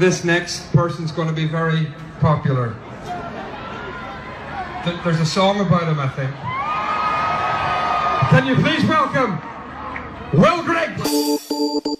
this next person's going to be very popular. There's a song about him, I think. Can you please welcome Will Griggs?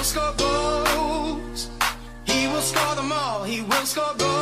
Will score goals. He will score them all. He will score goals.